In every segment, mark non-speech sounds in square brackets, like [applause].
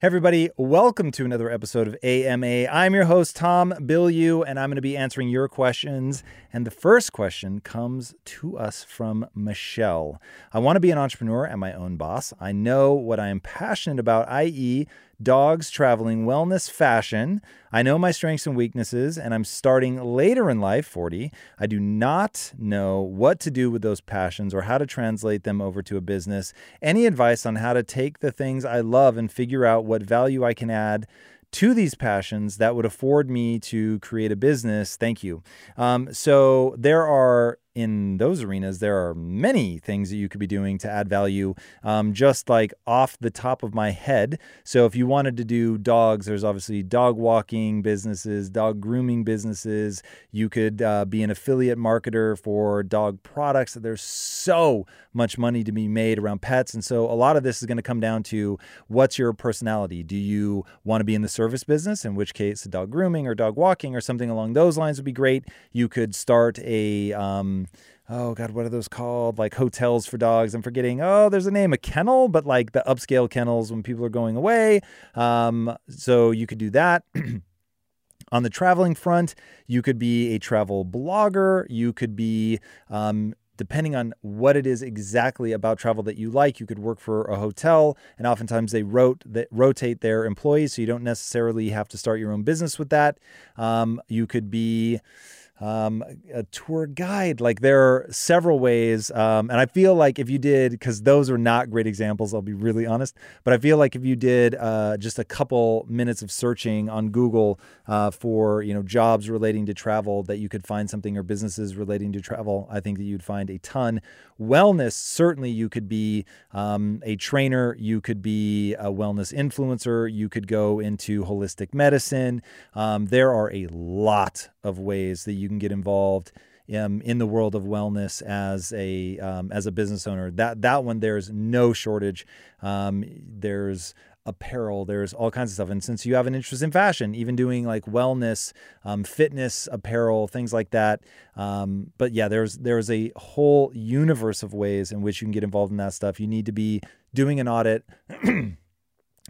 Hey everybody, welcome to another episode of AMA. I'm your host, Tom Bilyeu, and I'm going to be answering your questions. And the first question comes to us from Michelle. I want to be an entrepreneur and my own boss. I know what I am passionate about, i.e., dogs, traveling, wellness, fashion. I know my strengths and weaknesses, and I'm starting later in life, 40. I do not know what to do with those passions or how to translate them over to a business. Any advice on how to take the things I love and figure out what value I can add? to these passions that would afford me to create a business. Thank you. Um, so there are in those arenas, there are many things that you could be doing to add value, um, just like off the top of my head. So, if you wanted to do dogs, there's obviously dog walking businesses, dog grooming businesses. You could uh, be an affiliate marketer for dog products. There's so much money to be made around pets. And so, a lot of this is going to come down to what's your personality? Do you want to be in the service business, in which case, dog grooming or dog walking or something along those lines would be great. You could start a, um, oh god, what are those called? Like hotels for dogs. I'm forgetting. Oh, there's a name, a kennel, but like the upscale kennels when people are going away. Um, so you could do that. [clears throat] On the traveling front, you could be a travel blogger. You could be um, depending on what it is exactly about travel that you like, you could work for a hotel, and oftentimes they rotate their employees, so you don't necessarily have to start your own business with that. Um, you could be um, a tour guide. Like there are several ways. Um, and I feel like if you did, because those are not great examples, I'll be really honest, but I feel like if you did uh, just a couple minutes of searching on Google uh, for, you know, jobs relating to travel, that you could find something or businesses relating to travel, I think that you'd find a ton. Wellness, certainly you could be um, a trainer, you could be a wellness influencer, you could go into holistic medicine. Um, there are a lot of ways that you can get involved um, in the world of wellness as a um, as a business owner. That that one there's no shortage. Um, there's apparel. There's all kinds of stuff. And since you have an interest in fashion, even doing like wellness, um, fitness apparel, things like that. Um, but yeah, there's there's a whole universe of ways in which you can get involved in that stuff. You need to be doing an audit. [clears throat]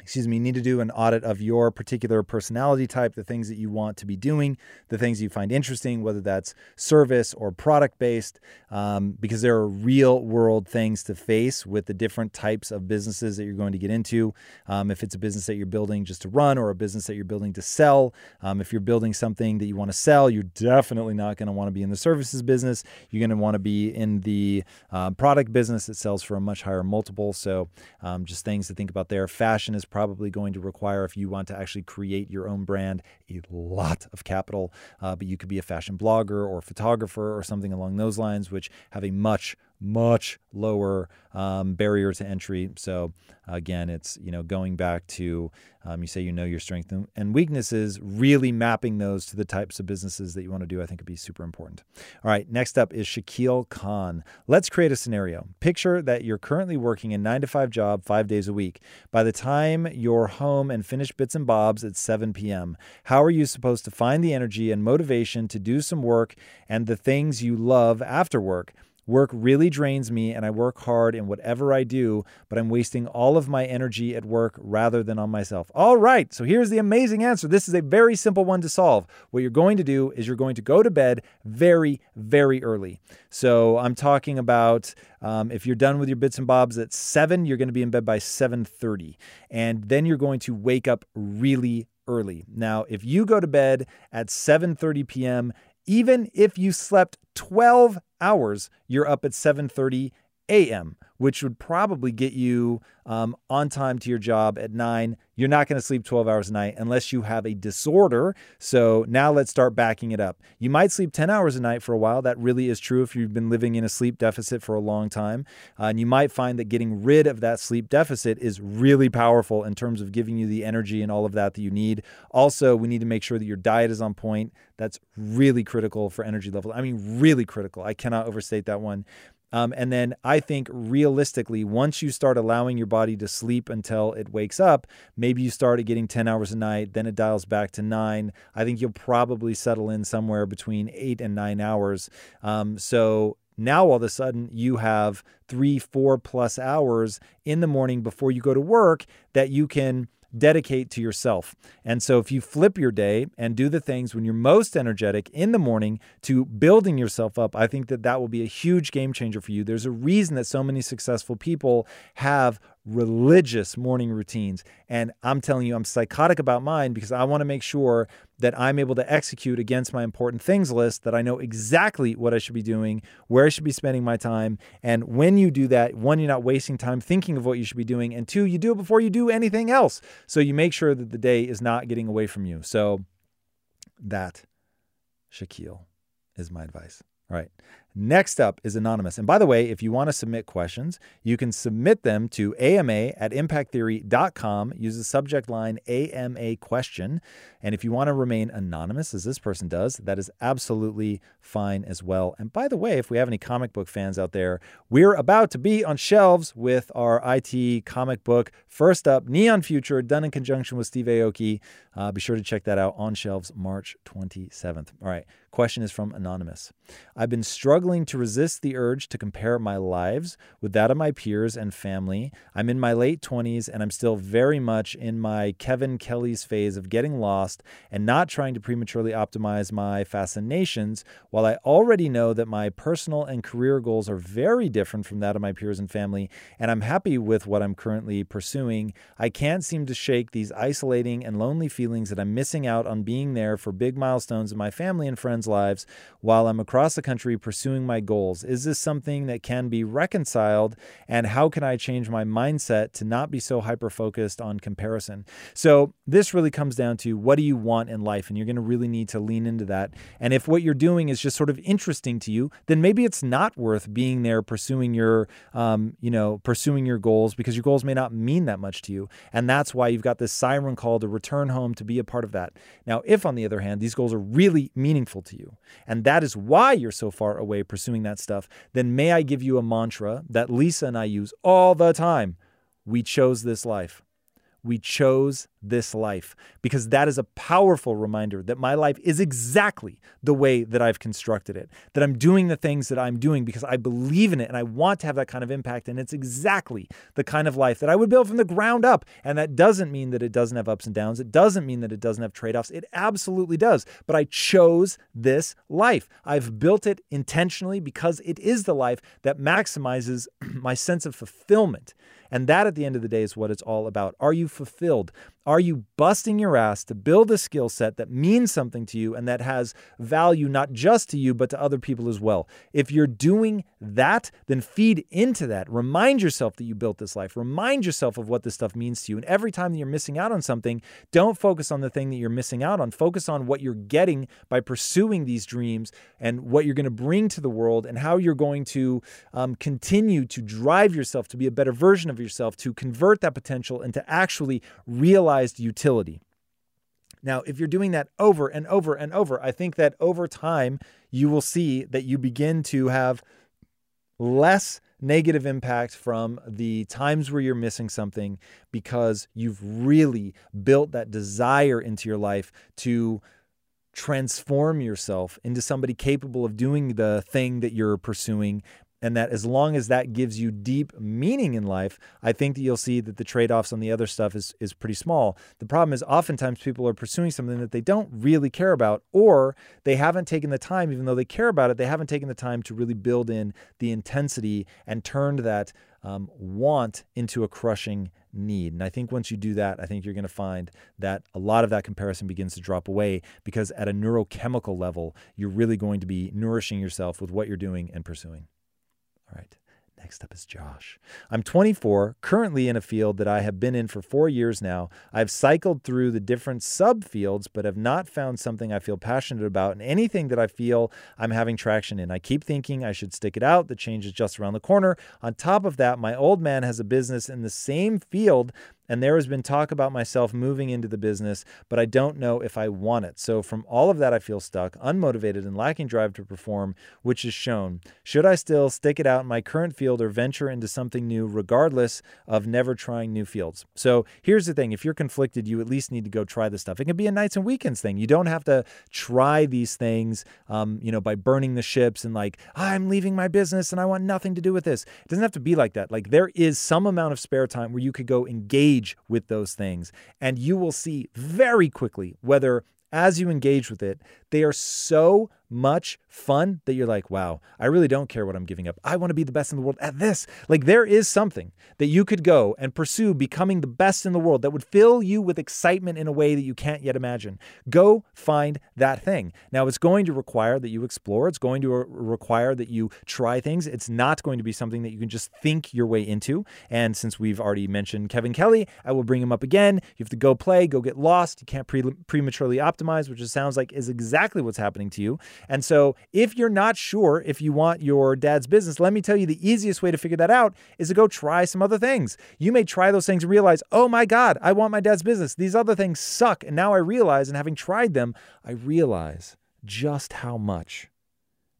excuse me, you need to do an audit of your particular personality type, the things that you want to be doing, the things you find interesting, whether that's service or product based, um, because there are real world things to face with the different types of businesses that you're going to get into. Um, if it's a business that you're building just to run or a business that you're building to sell, um, if you're building something that you want to sell, you're definitely not going to want to be in the services business. You're going to want to be in the uh, product business that sells for a much higher multiple. So, um, just things to think about there. Fashion is probably going to require, if you want to actually create your own brand, a lot of capital. Uh, but you could be a fashion blogger or photographer or something along those lines, which have a much much lower um, barrier to entry. So again, it's you know going back to um, you say you know your strengths and weaknesses, really mapping those to the types of businesses that you want to do. I think would be super important. All right, next up is Shakil Khan. Let's create a scenario. Picture that you're currently working a nine to five job five days a week. By the time you're home and finish bits and bobs at 7 p.m., how are you supposed to find the energy and motivation to do some work and the things you love after work? Work really drains me, and I work hard in whatever I do, but I'm wasting all of my energy at work rather than on myself. All right, so here's the amazing answer. This is a very simple one to solve. What you're going to do is you're going to go to bed very, very early. So I'm talking about um, if you're done with your bits and bobs at seven, you're going to be in bed by 7:30, and then you're going to wake up really early. Now, if you go to bed at 7:30 p.m., even if you slept 12 hours, you're up at 7:30 a.m., which would probably get you um, on time to your job at nine. You're not going to sleep 12 hours a night unless you have a disorder. So now let's start backing it up. You might sleep 10 hours a night for a while. That really is true if you've been living in a sleep deficit for a long time. Uh, and you might find that getting rid of that sleep deficit is really powerful in terms of giving you the energy and all of that that you need. Also, we need to make sure that your diet is on point. That's really critical for energy level. I mean, really critical. I cannot overstate that one. Um, and then I think realistically, once you start allowing your body to sleep until it wakes up, maybe you start getting 10 hours a night, then it dials back to nine. I think you'll probably settle in somewhere between eight and nine hours. Um, so now all of a sudden you have three, four plus hours in the morning before you go to work that you can dedicate to yourself. And so if you flip your day and do the things when you're most energetic in the morning to building yourself up, I think that that will be a huge game changer for you. There's a reason that so many successful people have religious morning routines. And I'm telling you, I'm psychotic about mine because I want to make sure that I'm able to execute against my important things list, that I know exactly what I should be doing, where I should be spending my time. And when you do that, one, you're not wasting time thinking of what you should be doing. And two, you do it before you do anything else. So you make sure that the day is not getting away from you. So that, Shaquille, is my advice. All right. Next up is Anonymous. And by the way, if you want to submit questions, you can submit them to ama at impacttheory.com. Use the subject line AMA question. And if you want to remain anonymous, as this person does, that is absolutely fine as well. And by the way, if we have any comic book fans out there, we're about to be on shelves with our IT comic book. First up, Neon Future, done in conjunction with Steve Aoki. Uh, be sure to check that out on shelves March 27th. All right. Question is from Anonymous. I've been struggling to resist the urge to compare my lives with that of my peers and family. I'm in my late 20s and I'm still very much in my Kevin Kelly's phase of getting lost and not trying to prematurely optimize my fascinations, while I already know that my personal and career goals are very different from that of my peers and family, and I'm happy with what I'm currently pursuing. I can't seem to shake these isolating and lonely feelings that I'm missing out on being there for big milestones in my family and friends' lives while I'm across the country pursuing my goals? Is this something that can be reconciled? And how can I change my mindset to not be so hyper focused on comparison? So, this really comes down to what do you want in life? And you're going to really need to lean into that. And if what you're doing is just sort of interesting to you, then maybe it's not worth being there pursuing your, um, you know, pursuing your goals because your goals may not mean that much to you. And that's why you've got this siren call to return home to be a part of that. Now, if on the other hand, these goals are really meaningful to you, and that is why you're so far away pursuing that stuff, then may I give you a mantra that Lisa and I use all the time. We chose this life. We chose this life because that is a powerful reminder that my life is exactly the way that I've constructed it, that I'm doing the things that I'm doing because I believe in it and I want to have that kind of impact. And it's exactly the kind of life that I would build from the ground up. And that doesn't mean that it doesn't have ups and downs. It doesn't mean that it doesn't have trade offs. It absolutely does. But I chose this life. I've built it intentionally because it is the life that maximizes [clears throat] my sense of fulfillment. And that at the end of the day is what it's all about. Are you fulfilled? Are you busting your ass to build a skill set that means something to you and that has value not just to you, but to other people as well? If you're doing that, then feed into that. Remind yourself that you built this life. Remind yourself of what this stuff means to you. And every time that you're missing out on something, don't focus on the thing that you're missing out on. Focus on what you're getting by pursuing these dreams and what you're going to bring to the world and how you're going to um, continue to drive yourself to be a better version of yourself, to convert that potential into actually utility. Now, if you're doing that over and over and over, I think that over time, you will see that you begin to have less negative impact from the times where you're missing something because you've really built that desire into your life to transform yourself into somebody capable of doing the thing that you're pursuing and that as long as that gives you deep meaning in life, I think that you'll see that the trade offs on the other stuff is, is pretty small. The problem is, oftentimes people are pursuing something that they don't really care about, or they haven't taken the time, even though they care about it, they haven't taken the time to really build in the intensity and turned that um, want into a crushing need. And I think once you do that, I think you're going to find that a lot of that comparison begins to drop away because at a neurochemical level, you're really going to be nourishing yourself with what you're doing and pursuing. All right. Next up is Josh. I'm 24, currently in a field that I have been in for four years now. I've cycled through the different subfields, but have not found something I feel passionate about and anything that I feel I'm having traction in. I keep thinking I should stick it out. The change is just around the corner. On top of that, my old man has a business in the same field and there has been talk about myself moving into the business, but I don't know if I want it. So, from all of that, I feel stuck, unmotivated, and lacking drive to perform, which is shown. Should I still stick it out in my current field or venture into something new, regardless of never trying new fields? So, here's the thing if you're conflicted, you at least need to go try this stuff. It can be a nights and weekends thing. You don't have to try these things, um, you know, by burning the ships and like, I'm leaving my business and I want nothing to do with this. It doesn't have to be like that. Like, there is some amount of spare time where you could go engage engage with those things. And you will see very quickly whether as you engage with it, they are so much fun that you're like, wow, I really don't care what I'm giving up. I want to be the best in the world at this. Like, there is something that you could go and pursue becoming the best in the world that would fill you with excitement in a way that you can't yet imagine. Go find that thing. Now, it's going to require that you explore, it's going to require that you try things. It's not going to be something that you can just think your way into. And since we've already mentioned Kevin Kelly, I will bring him up again. You have to go play, go get lost. You can't pre- prematurely optimize, which it sounds like is exactly what's happening to you. And so, if you're not sure if you want your dad's business, let me tell you the easiest way to figure that out is to go try some other things. You may try those things and realize, oh my God, I want my dad's business. These other things suck. And now I realize, and having tried them, I realize just how much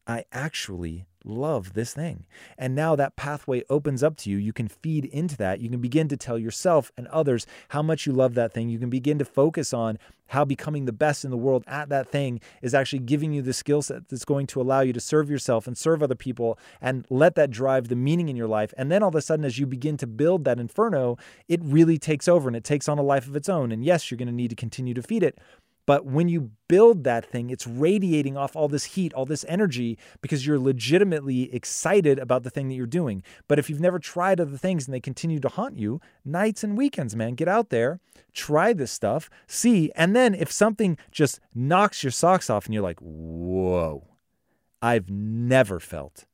I actually love this thing. And now that pathway opens up to you. You can feed into that. You can begin to tell yourself and others how much you love that thing. You can begin to focus on how becoming the best in the world at that thing is actually giving you the skill set that's going to allow you to serve yourself and serve other people and let that drive the meaning in your life. And then all of a sudden, as you begin to build that inferno, it really takes over and it takes on a life of its own. And yes, you're going to need to continue to feed it. But when you build that thing, it's radiating off all this heat, all this energy, because you're legitimately excited about the thing that you're doing. But if you've never tried other things and they continue to haunt you, nights and weekends, man, get out there, try this stuff, see. And then if something just knocks your socks off and you're like, whoa, I've never felt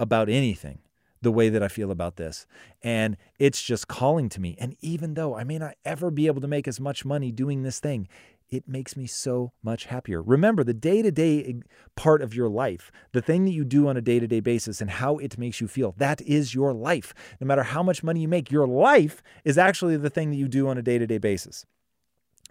about anything the way that I feel about this. And it's just calling to me. And even though I may not ever be able to make as much money doing this thing, it makes me so much happier. Remember the day to day part of your life, the thing that you do on a day to day basis and how it makes you feel. That is your life. No matter how much money you make, your life is actually the thing that you do on a day to day basis.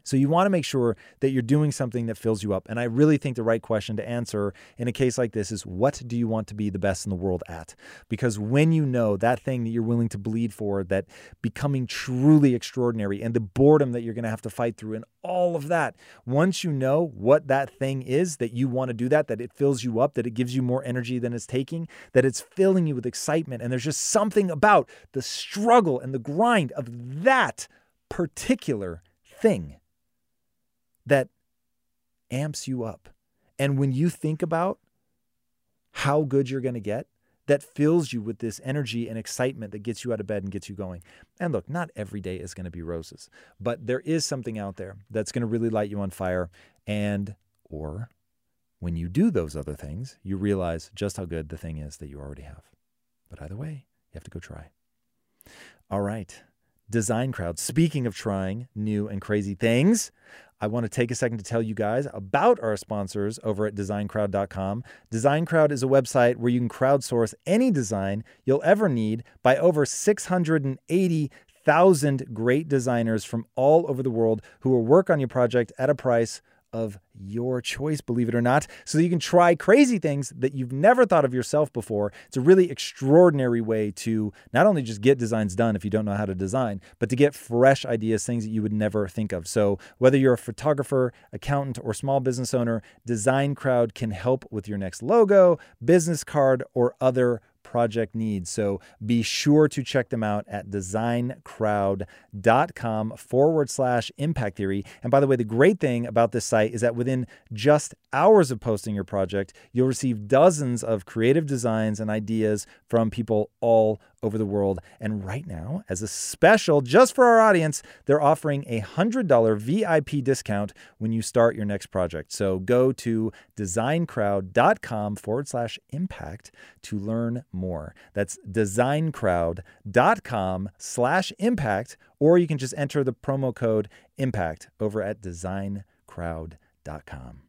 So you want to make sure that you're doing something that fills you up. And I really think the right question to answer in a case like this is what do you want to be the best in the world at? Because when you know that thing that you're willing to bleed for, that becoming truly extraordinary and the boredom that you're going to have to fight through and all of that, once you know what that thing is that you want to do that, that it fills you up, that it gives you more energy than it's taking, that it's filling you with excitement. And there's just something about the struggle and the grind of that particular thing that amps you up. And when you think about how good you're going to get, that fills you with this energy and excitement that gets you out of bed and gets you going. And look, not every day is going to be roses, but there is something out there that's going to really light you on fire. And, or when you do those other things, you realize just how good the thing is that you already have. But either way, you have to go try. All right. Design Crowd. Speaking of trying new and crazy things, I want to take a second to tell you guys about our sponsors over at designcrowd.com. DesignCrowd is a website where you can crowdsource any design you'll ever need by over 680,000 great designers from all over the world who will work on your project at a price of your choice, believe it or not, so that you can try crazy things that you've never thought of yourself before. It's a really extraordinary way to not only just get designs done if you don't know how to design, but to get fresh ideas, things that you would never think of. So, whether you're a photographer, accountant, or small business owner, Design Crowd can help with your next logo, business card, or other project needs. So be sure to check them out at designcrowd.com forward slash impact theory. And by the way, the great thing about this site is that within just hours of posting your project, you'll receive dozens of creative designs and ideas from people all over the world. And right now, as a special just for our audience, they're offering a $100 VIP discount when you start your next project. So go to designcrowd.com forward slash impact to learn more. That's designcrowd.com slash impact, or you can just enter the promo code impact over at designcrowd.com.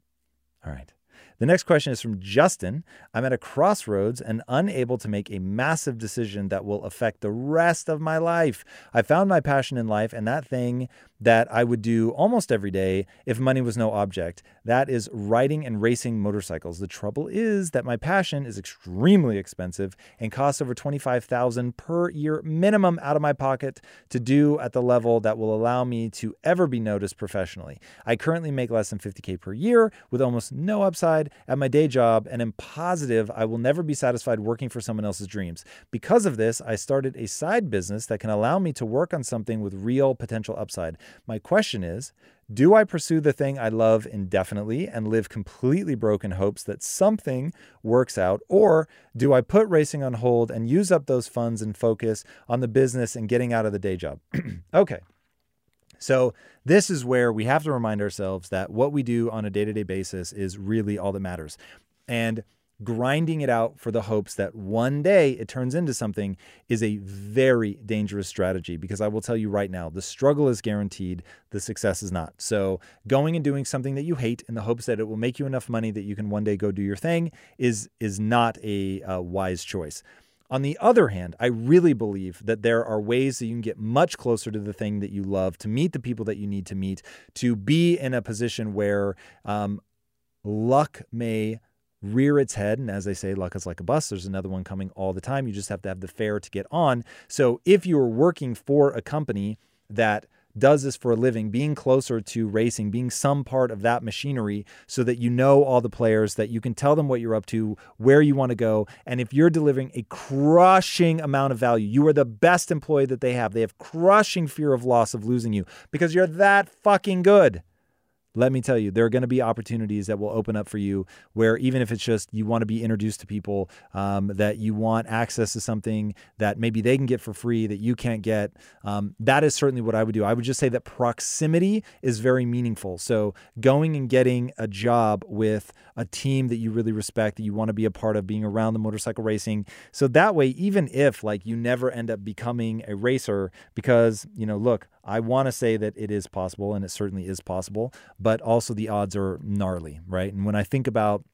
All right. The next question is from Justin. I'm at a crossroads and unable to make a massive decision that will affect the rest of my life. I found my passion in life, and that thing that I would do almost every day if money was no object. That is riding and racing motorcycles. The trouble is that my passion is extremely expensive and costs over 25,000 per year minimum out of my pocket to do at the level that will allow me to ever be noticed professionally. I currently make less than 50k per year with almost no upside at my day job and am positive I will never be satisfied working for someone else's dreams. Because of this, I started a side business that can allow me to work on something with real potential upside. My question is Do I pursue the thing I love indefinitely and live completely broken hopes that something works out? Or do I put racing on hold and use up those funds and focus on the business and getting out of the day job? [clears throat] okay. So, this is where we have to remind ourselves that what we do on a day to day basis is really all that matters. And grinding it out for the hopes that one day it turns into something is a very dangerous strategy because I will tell you right now the struggle is guaranteed, the success is not. So, going and doing something that you hate in the hopes that it will make you enough money that you can one day go do your thing is is not a, a wise choice. On the other hand, I really believe that there are ways that you can get much closer to the thing that you love, to meet the people that you need to meet, to be in a position where um, luck may rear its head. And as they say, luck is like a bus. There's another one coming all the time. You just have to have the fare to get on. So if you are working for a company that does this for a living, being closer to racing, being some part of that machinery so that you know all the players, that you can tell them what you're up to, where you want to go. And if you're delivering a crushing amount of value, you are the best employee that they have. They have crushing fear of loss of losing you because you're that fucking good let me tell you, there are going to be opportunities that will open up for you where even if it's just you want to be introduced to people, um, that you want access to something that maybe they can get for free that you can't get, um, that is certainly what I would do. I would just say that proximity is very meaningful. So going and getting a job with a team that you really respect, that you want to be a part of, being around the motorcycle racing. So that way, even if like you never end up becoming a racer, because, you know, look, I want to say that it is possible, and it certainly is possible, but also the odds are gnarly, right? And when I think about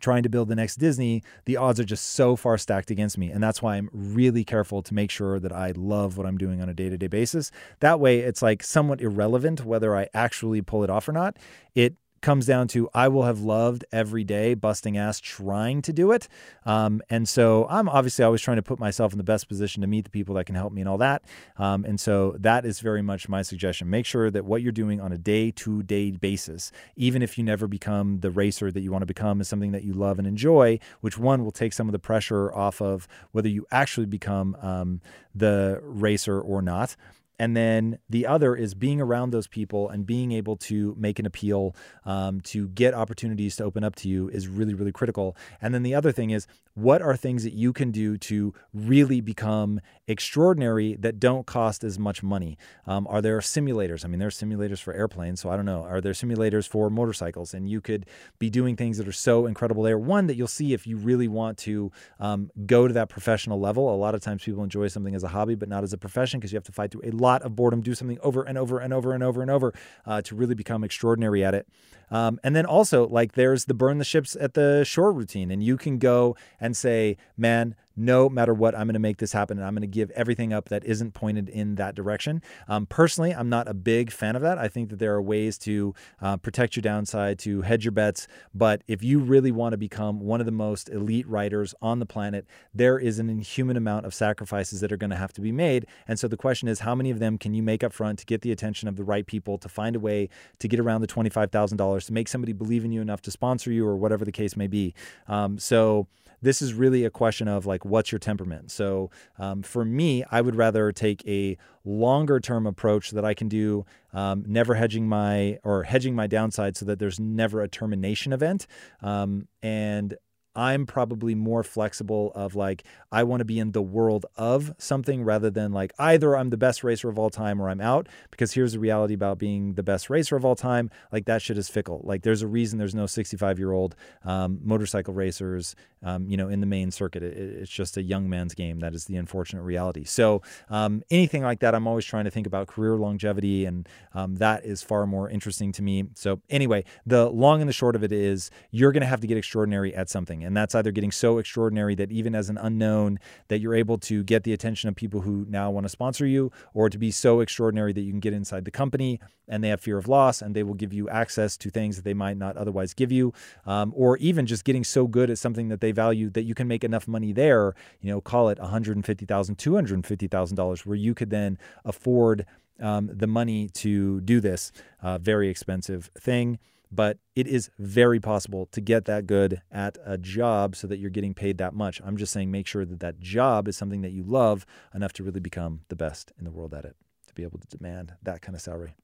trying to build the next Disney, the odds are just so far stacked against me. And that's why I'm really careful to make sure that I love what I'm doing on a day to day basis. That way, it's like somewhat irrelevant whether I actually pull it off or not. It comes down to I will have loved every day busting ass trying to do it. Um, and so I'm obviously always trying to put myself in the best position to meet the people that can help me and all that. Um, and so that is very much my suggestion. Make sure that what you're doing on a day to day basis, even if you never become the racer that you want to become, is something that you love and enjoy, which one will take some of the pressure off of whether you actually become um, the racer or not. And then the other is being around those people and being able to make an appeal um, to get opportunities to open up to you is really, really critical. And then the other thing is what are things that you can do to really become extraordinary that don't cost as much money? Um, are there simulators? I mean, there are simulators for airplanes, so I don't know. Are there simulators for motorcycles? And you could be doing things that are so incredible there. One that you'll see if you really want to um, go to that professional level. A lot of times people enjoy something as a hobby, but not as a profession because you have to fight through a lot lot of boredom, do something over and over and over and over and over uh, to really become extraordinary at it. Um, and then also, like, there's the burn the ships at the shore routine, and you can go and say, man, no matter what, I'm going to make this happen and I'm going to give everything up that isn't pointed in that direction. Um, personally, I'm not a big fan of that. I think that there are ways to uh, protect your downside, to hedge your bets. But if you really want to become one of the most elite riders on the planet, there is an inhuman amount of sacrifices that are going to have to be made. And so the question is, how many of them can you make up front to get the attention of the right people, to find a way to get around the $25,000, to make somebody believe in you enough to sponsor you or whatever the case may be? Um, so, this is really a question of like, what's your temperament? So um, for me, I would rather take a longer term approach that I can do, um, never hedging my or hedging my downside so that there's never a termination event. Um, and I'm probably more flexible of like I want to be in the world of something rather than like either I'm the best racer of all time or I'm out because here's the reality about being the best racer of all time like that shit is fickle. Like there's a reason there's no 65 year old um, motorcycle racers um, you know in the main circuit. It, it's just a young man's game. That is the unfortunate reality. So um, anything like that I'm always trying to think about career longevity and um, that is far more interesting to me. So anyway the long and the short of it is you're going to have to get extraordinary at something and that's either getting so extraordinary that even as an unknown that you're able to get the attention of people who now want to sponsor you or to be so extraordinary that you can get inside the company and they have fear of loss and they will give you access to things that they might not otherwise give you. Um, or even just getting so good at something that they value that you can make enough money there you know call it $150000 $250000 where you could then afford um, the money to do this uh, very expensive thing but it is very possible to get that good at a job so that you're getting paid that much. I'm just saying make sure that that job is something that you love enough to really become the best in the world at it, to be able to demand that kind of salary.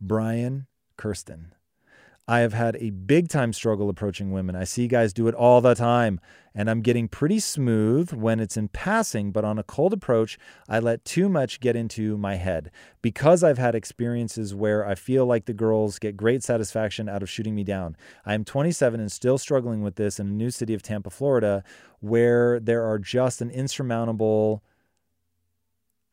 Brian Kirsten. I have had a big time struggle approaching women. I see guys do it all the time, and I'm getting pretty smooth when it's in passing, but on a cold approach, I let too much get into my head. Because I've had experiences where I feel like the girls get great satisfaction out of shooting me down. I am 27 and still struggling with this in a new city of Tampa, Florida, where there are just an insurmountable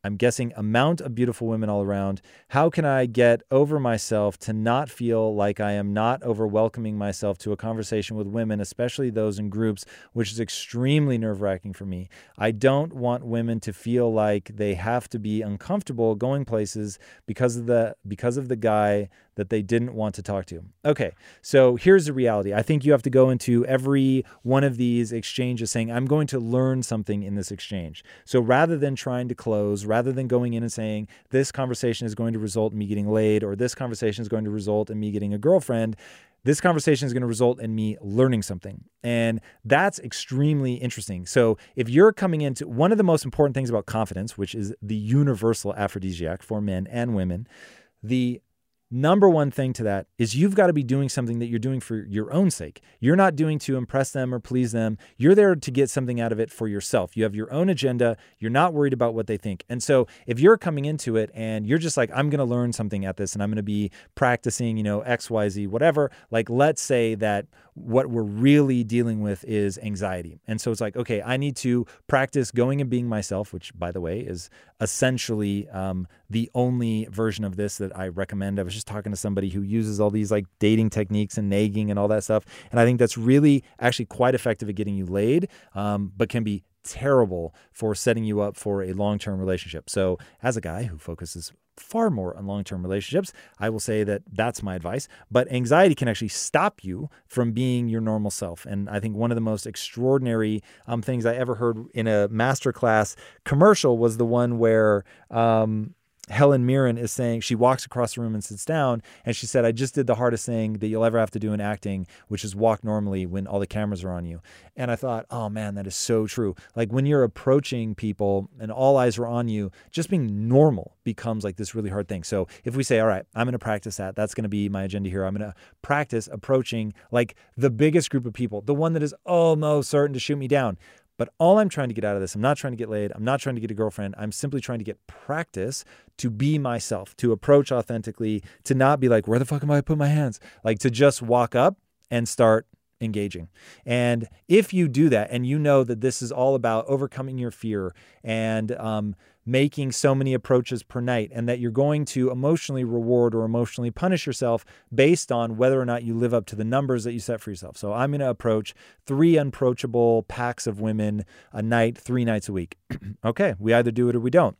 I'm guessing amount of beautiful women all around. How can I get over myself to not feel like I am not over welcoming myself to a conversation with women, especially those in groups, which is extremely nerve wracking for me. I don't want women to feel like they have to be uncomfortable going places because of the because of the guy that they didn't want to talk to. Okay, so here's the reality. I think you have to go into every one of these exchanges saying, I'm going to learn something in this exchange. So rather than trying to close, rather than going in and saying, this conversation is going to result in me getting laid, or this conversation is going to result in me getting a girlfriend, this conversation is going to result in me learning something. And that's extremely interesting. So, if you're coming into one of the most important things about confidence, which is the universal aphrodisiac for men and women, the number one thing to that is you've got to be doing something that you're doing for your own sake. You're not doing to impress them or please them. You're there to get something out of it for yourself. You have your own agenda. You're not worried about what they think. And so if you're coming into it and you're just like, I'm going to learn something at this and I'm going to be practicing, you know, XYZ, whatever, like let's say that what we're really dealing with is anxiety. And so it's like, okay, I need to practice going and being myself, which by the way is essentially um, the only version of this that I recommend. I was just talking to somebody who uses all these like dating techniques and negging and all that stuff. And I think that's really actually quite effective at getting you laid, um, but can be terrible for setting you up for a long term relationship. So, as a guy who focuses far more on long term relationships, I will say that that's my advice. But anxiety can actually stop you from being your normal self. And I think one of the most extraordinary um, things I ever heard in a masterclass commercial was the one where, um, Helen Mirren is saying she walks across the room and sits down, and she said, "I just did the hardest thing that you'll ever have to do in acting, which is walk normally when all the cameras are on you." And I thought, "Oh man, that is so true. Like when you're approaching people and all eyes are on you, just being normal becomes like this really hard thing." So if we say, "All right, I'm going to practice that. That's going to be my agenda here. I'm going to practice approaching like the biggest group of people, the one that is almost certain to shoot me down." But all I'm trying to get out of this, I'm not trying to get laid. I'm not trying to get a girlfriend. I'm simply trying to get practice to be myself, to approach authentically, to not be like, where the fuck am I put my hands? Like to just walk up and start engaging. And if you do that and you know that this is all about overcoming your fear and um, making so many approaches per night and that you're going to emotionally reward or emotionally punish yourself based on whether or not you live up to the numbers that you set for yourself. So I'm going to approach three unapproachable packs of women a night, three nights a week. [clears throat] okay, we either do it or we don't.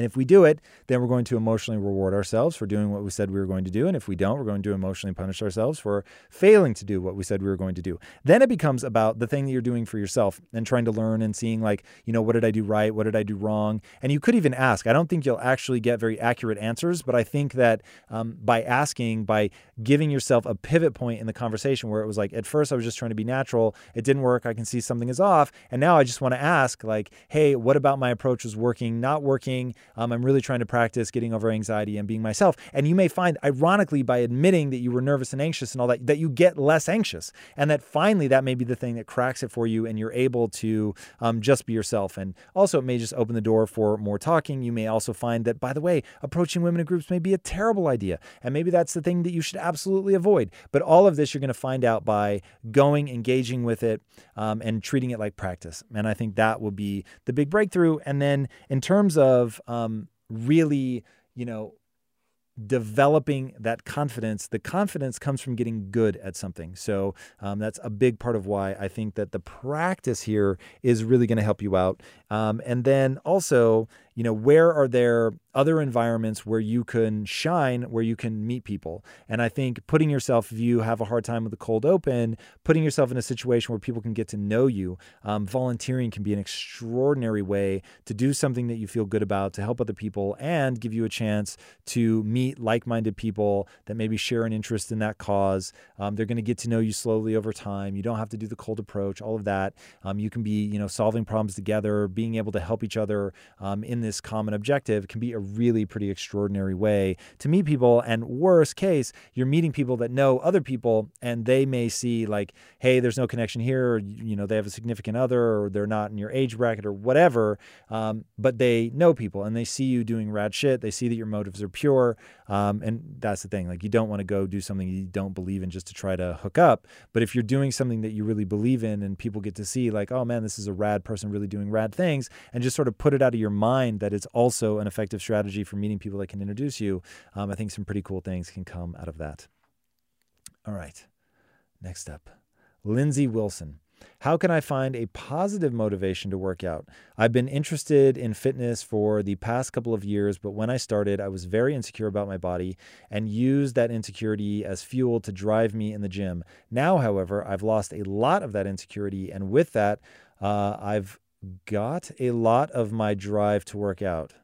And if we do it, then we're going to emotionally reward ourselves for doing what we said we were going to do. And if we don't, we're going to emotionally punish ourselves for failing to do what we said we were going to do. Then it becomes about the thing that you're doing for yourself and trying to learn and seeing, like, you know, what did I do right? What did I do wrong? And you could even ask. I don't think you'll actually get very accurate answers, but I think that um, by asking, by giving yourself a pivot point in the conversation where it was like, at first I was just trying to be natural, it didn't work, I can see something is off. And now I just want to ask, like, hey, what about my approach was working, not working? Um, I'm really trying to practice getting over anxiety and being myself. And you may find, ironically, by admitting that you were nervous and anxious and all that, that you get less anxious. And that finally that may be the thing that cracks it for you and you're able to um, just be yourself. And also, it may just open the door for more talking. You may also find that, by the way, approaching women in groups may be a terrible idea. And maybe that's the thing that you should absolutely avoid. But all of this you're going to find out by going, engaging with it, um, and treating it like practice. And I think that will be the big breakthrough. And then in terms of um, really, you know, developing that confidence. The confidence comes from getting good at something. So um, that's a big part of why I think that the practice here is really going to help you out. Um, and then also, you know, where are there other environments where you can shine, where you can meet people? And I think putting yourself, if you have a hard time with the cold open, putting yourself in a situation where people can get to know you, um, volunteering can be an extraordinary way to do something that you feel good about, to help other people, and give you a chance to meet like minded people that maybe share an interest in that cause. Um, they're going to get to know you slowly over time. You don't have to do the cold approach, all of that. Um, you can be, you know, solving problems together, being able to help each other um, this common objective can be a really pretty extraordinary way to meet people. And worst case, you're meeting people that know other people and they may see like, hey, there's no connection here, or, you know, they have a significant other or they're not in your age bracket or whatever. Um, but they know people and they see you doing rad shit. They see that your motives are pure. Um, and that's the thing. Like, you don't want to go do something you don't believe in just to try to hook up. But if you're doing something that you really believe in and people get to see, like, oh man, this is a rad person really doing rad things and just sort of put it out of your mind that it's also an effective strategy for meeting people that can introduce you, um, I think some pretty cool things can come out of that. All right. Next up, Lindsay Wilson. How can I find a positive motivation to work out? I've been interested in fitness for the past couple of years, but when I started, I was very insecure about my body and used that insecurity as fuel to drive me in the gym. Now, however, I've lost a lot of that insecurity, and with that, uh, I've got a lot of my drive to work out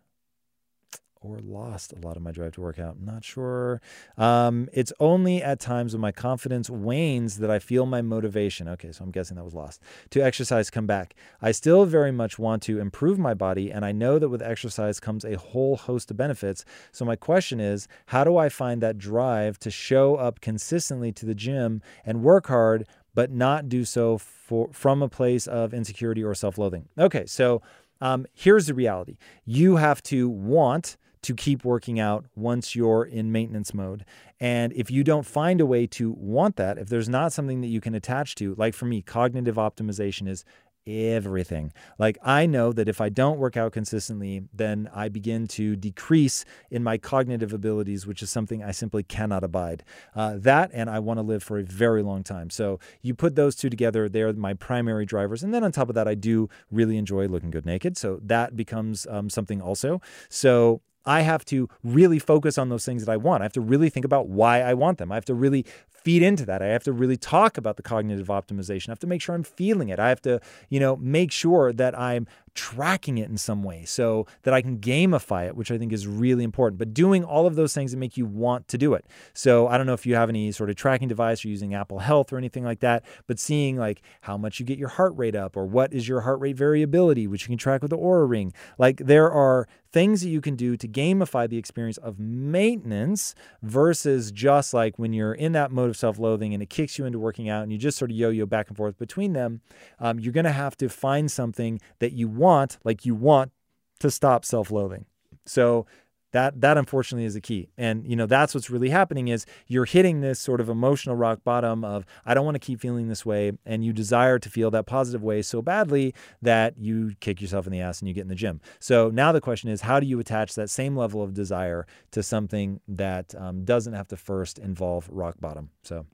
or lost a lot of my drive to work out. I'm not sure. Um, it's only at times when my confidence wanes that I feel my motivation. Okay, so I'm guessing that was lost to exercise come back. I still very much want to improve my body, and I know that with exercise comes a whole host of benefits. So my question is, how do I find that drive to show up consistently to the gym and work hard, but not do so for from a place of insecurity or self-loathing. Okay, so um, here's the reality: you have to want to keep working out once you're in maintenance mode. And if you don't find a way to want that, if there's not something that you can attach to, like for me, cognitive optimization is everything. Like I know that if I don't work out consistently, then I begin to decrease in my cognitive abilities, which is something I simply cannot abide. Uh, that and I want to live for a very long time. So you put those two together, they're my primary drivers. And then on top of that, I do really enjoy looking good naked. So that becomes um, something also. So I have to really focus on those things that I want. I have to really think about why I want them. I have to really feed into that. I have to really talk about the cognitive optimization. I have to make sure I'm feeling it. I have to, you know, make sure that I'm tracking it in some way so that I can gamify it, which I think is really important. But doing all of those things that make you want to do it. So I don't know if you have any sort of tracking device or using Apple Health or anything like that, but seeing like how much you get your heart rate up or what is your heart rate variability, which you can track with the Oura Ring. Like there are things that you can do to gamify the experience of maintenance versus just like when you're in that mode of self loathing and it kicks you into working out and you just sort of yo yo back and forth between them. Um, you're going to have to find something that you want, like you want to stop self loathing. So that that unfortunately is the key. And you know, that's what's really happening is you're hitting this sort of emotional rock bottom of I don't want to keep feeling this way and you desire to feel that positive way so badly that you kick yourself in the ass and you get in the gym. So now the question is how do you attach that same level of desire to something that um, doesn't have to first involve rock bottom? So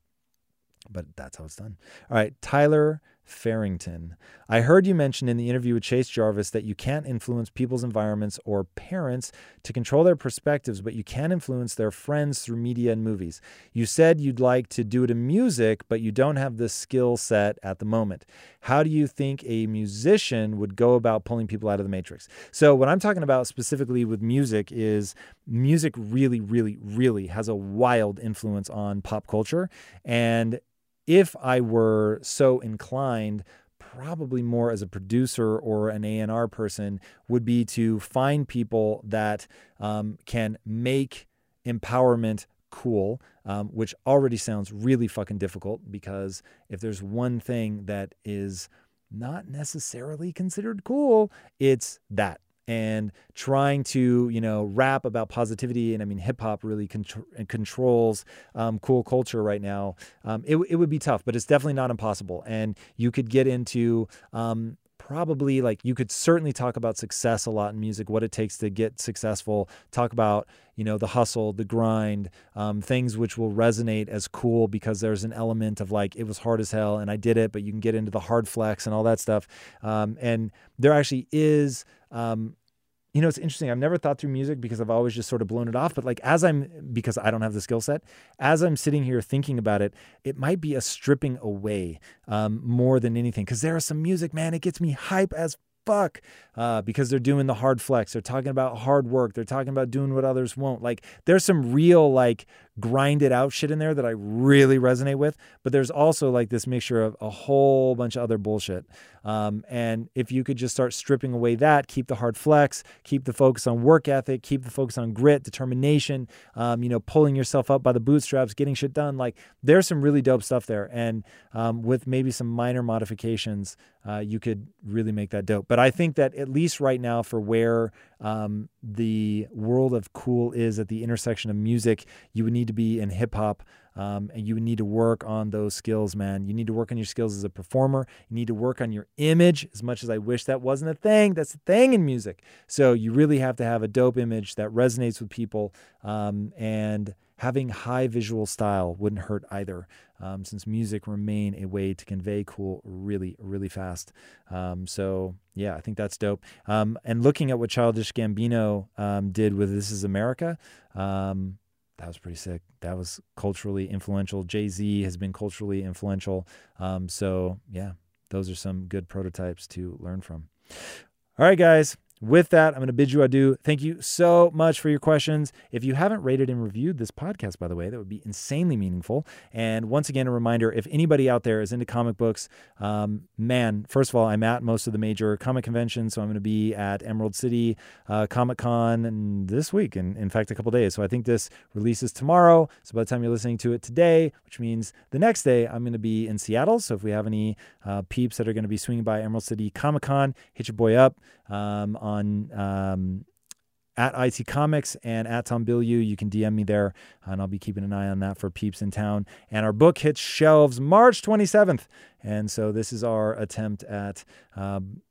but that's how it's done. All right, Tyler Farrington. I heard you mention in the interview with Chase Jarvis that you can't influence people's environments or parents to control their perspectives, but you can influence their friends through media and movies. You said you'd like to do it in music, but you don't have the skill set at the moment. How do you think a musician would go about pulling people out of the matrix? So, what I'm talking about specifically with music is music really, really, really has a wild influence on pop culture. And if I were so inclined, probably more as a producer or an A&R person would be to find people that um, can make empowerment cool, um, which already sounds really fucking difficult because if there's one thing that is not necessarily considered cool, it's that and trying to you know rap about positivity and i mean hip hop really contr- controls um, cool culture right now. Um, it, it would be tough but it's definitely not impossible. And you could get into um, probably like you could certainly talk about success a lot in music what it takes to get successful talk about you know the hustle the grind um, things which will resonate as cool because there's an element of like it was hard as hell and i did it but you can get into the hard flex and all that stuff. Um, and there actually is um, you know, it's interesting. I've never thought through music because I've always just sort of blown it off. But like as I'm, because I don't have the skill set, as I'm sitting here thinking about it, it might be a stripping away um, more than anything. Because there is some music, man, it gets me hype as fuck uh, because they're doing the hard flex. They're talking about hard work. They're talking about doing what others won't. Like there's some real like grinded out shit in there that I really resonate with. But there's also like this mixture of a whole bunch of other bullshit. Um, and if you could just start stripping away that, keep the hard flex, keep the focus on work ethic, keep the focus on grit, determination, um, you know, pulling yourself up by the bootstraps, getting shit done. Like there's some really dope stuff there. And um, with maybe some minor modifications, uh, you could really make that dope. But I think that at least right now, for where um, the world of cool is at the intersection of music. You would need to be in hip hop, um, and you need to work on those skills, man. You need to work on your skills as a performer. You need to work on your image. As much as I wish that wasn't a thing, that's a thing in music. So you really have to have a dope image that resonates with people, um, and having high visual style wouldn't hurt either, um, since music remain a way to convey cool really, really fast. Um, so yeah, I think that's dope. Um, and looking at what Childish Gambino um, did with "This Is America." That was pretty sick. That was culturally influential. Jay Z has been culturally influential. Um, so yeah, those are some good prototypes to learn from. All right, guys. With that, I'm going to bid you adieu. Thank you so much for your questions. If you haven't rated and reviewed this podcast, by the way, that would be insanely meaningful. And once again, a reminder if anybody out there is into comic books, um, man, first of all, I'm at most of the major comic conventions. So I'm going to be at Emerald City uh, Comic Con this week, and in fact, a couple days. So I think this releases tomorrow. So by the time you're listening to it today, which means the next day, I'm going to be in Seattle. So if we have any uh, peeps that are going to be swinging by Emerald City Comic Con, hit your boy up um, on um, at IT Comics and at Tom Bilyeu. You can DM me there, and I'll be keeping an eye on that for peeps in town. And our book hits shelves March 27th. And so this is our attempt at. Um,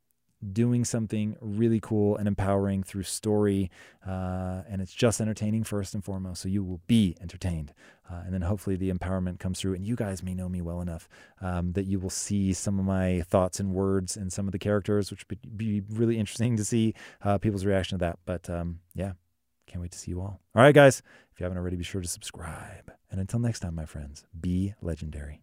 doing something really cool and empowering through story. Uh, and it's just entertaining first and foremost. So you will be entertained. Uh, and then hopefully the empowerment comes through. And you guys may know me well enough um, that you will see some of my thoughts and words and some of the characters, which would be really interesting to see uh, people's reaction to that. But um, yeah, can't wait to see you all. All right, guys. If you haven't already, be sure to subscribe. And until next time, my friends, be legendary.